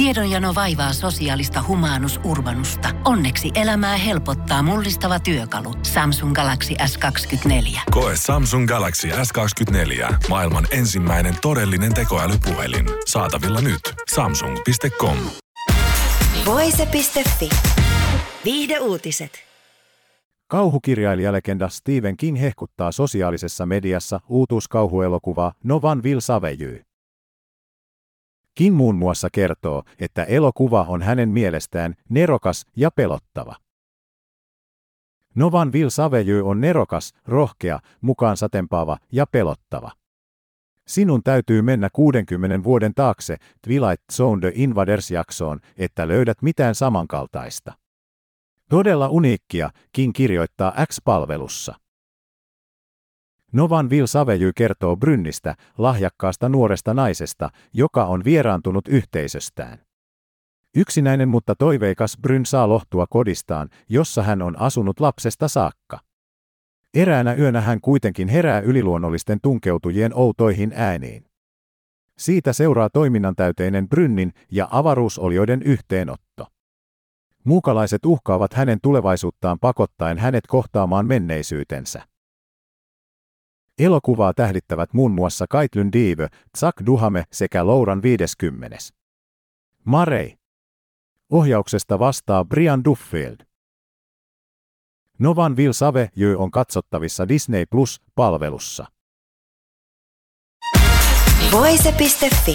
Tiedonjano vaivaa sosiaalista humanus urbanusta. Onneksi elämää helpottaa mullistava työkalu. Samsung Galaxy S24. Koe Samsung Galaxy S24. Maailman ensimmäinen todellinen tekoälypuhelin. Saatavilla nyt. Samsung.com. Voise.fi. Viihde uutiset. Kauhukirjailijalegenda Stephen King hehkuttaa sosiaalisessa mediassa uutuuskauhuelokuvaa Novan Vil King muun muassa kertoo, että elokuva on hänen mielestään nerokas ja pelottava. Novan Vil Savejy on nerokas, rohkea, mukaan satempaava ja pelottava. Sinun täytyy mennä 60 vuoden taakse Twilight Zone The Invaders-jaksoon, että löydät mitään samankaltaista. Todella uniikkia, King kirjoittaa X-palvelussa. Novan Vil Savejy kertoo Brynnistä, lahjakkaasta nuoresta naisesta, joka on vieraantunut yhteisöstään. Yksinäinen mutta toiveikas Bryn saa lohtua kodistaan, jossa hän on asunut lapsesta saakka. Eräänä yönä hän kuitenkin herää yliluonnollisten tunkeutujien outoihin ääniin. Siitä seuraa toiminnantäyteinen Brynnin ja avaruusolioiden yhteenotto. Muukalaiset uhkaavat hänen tulevaisuuttaan pakottaen hänet kohtaamaan menneisyytensä. Elokuvaa tähdittävät muun muassa Kaitlyn Dive, Zack Duhame sekä Lauran 50. Marei. Ohjauksesta vastaa Brian Duffield. Novan Vil Save Jö on katsottavissa Disney Plus-palvelussa. Voise.fi.